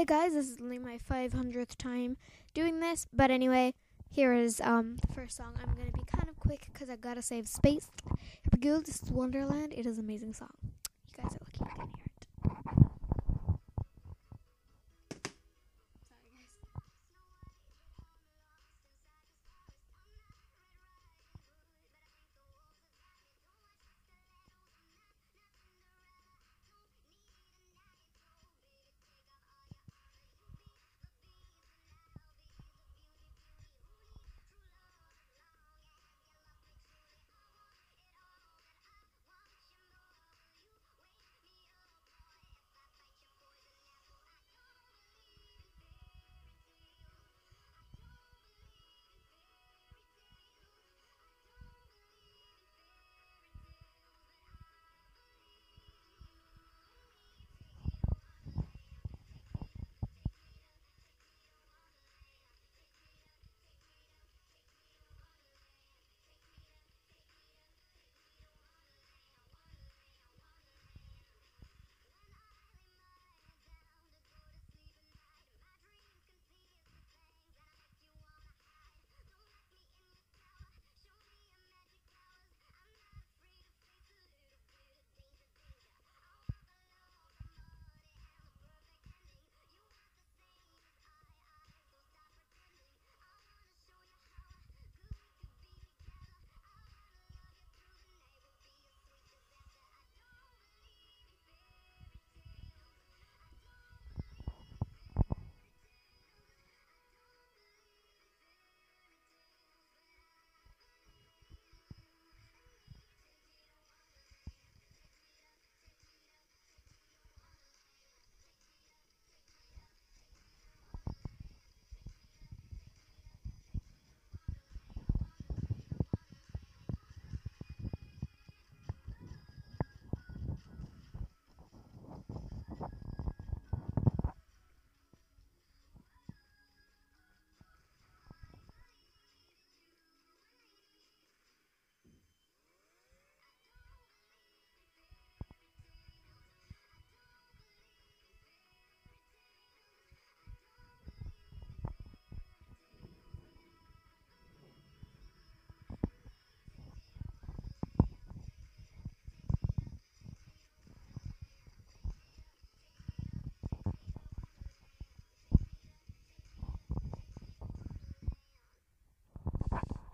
Hey guys, this is only my 500th time doing this, but anyway, here is um the first song. I'm gonna be kind of quick because I gotta save space. Here we go. This is Wonderland. It is an amazing song. You guys are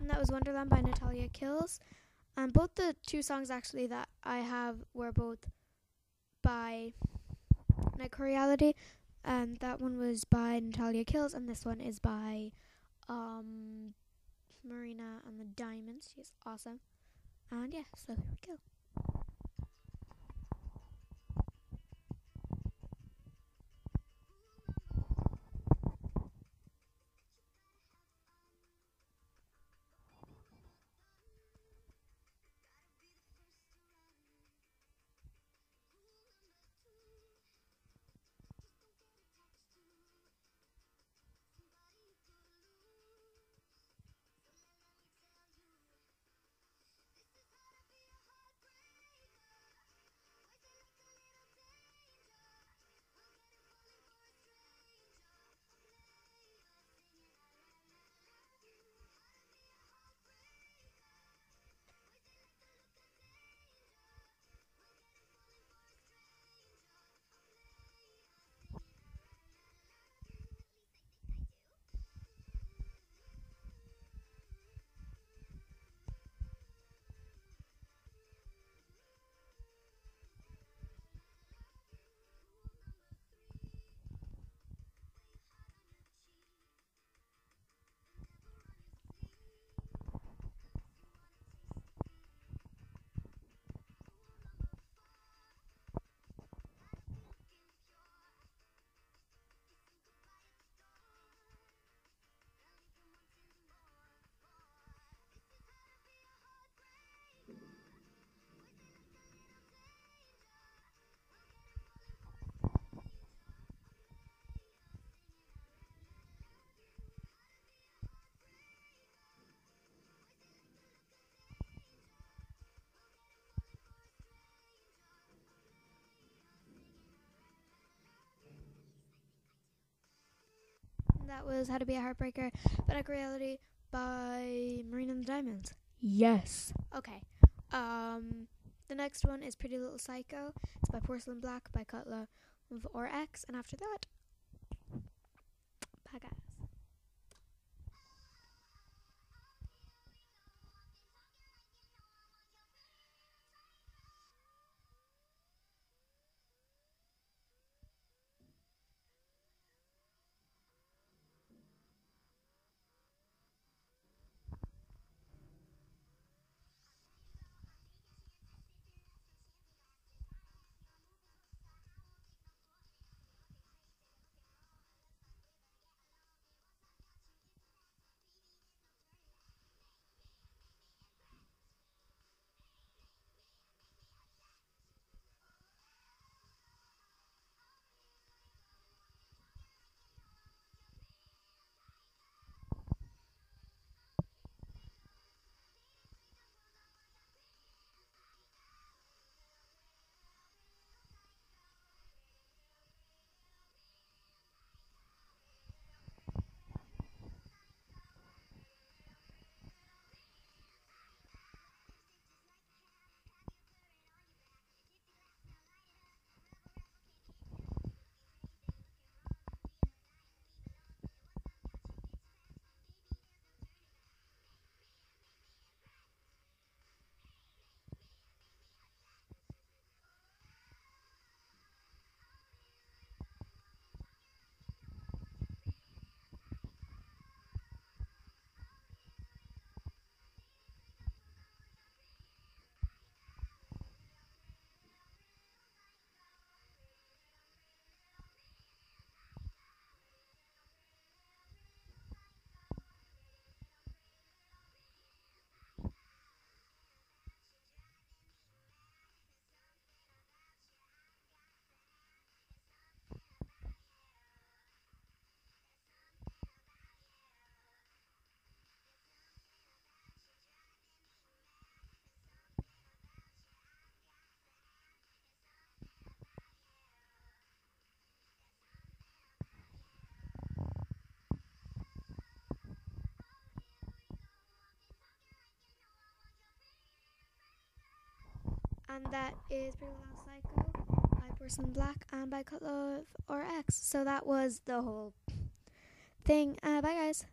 And that was Wonderland by Natalia Kills. Um, both the two songs actually that I have were both by Night Reality. And that one was by Natalia Kills, and this one is by um, Marina and the Diamonds. She's awesome. And yeah, so here we go. That was How to Be a Heartbreaker, But Reality by Marina and the Diamonds. Yes. Okay. Um, the next one is Pretty Little Psycho. It's by Porcelain Black by Cutler or X. And after that, bye guys. And that is Pretty Little Psycho by Porcelain Black and by Cutler or X. So that was the whole thing. Uh, bye, guys.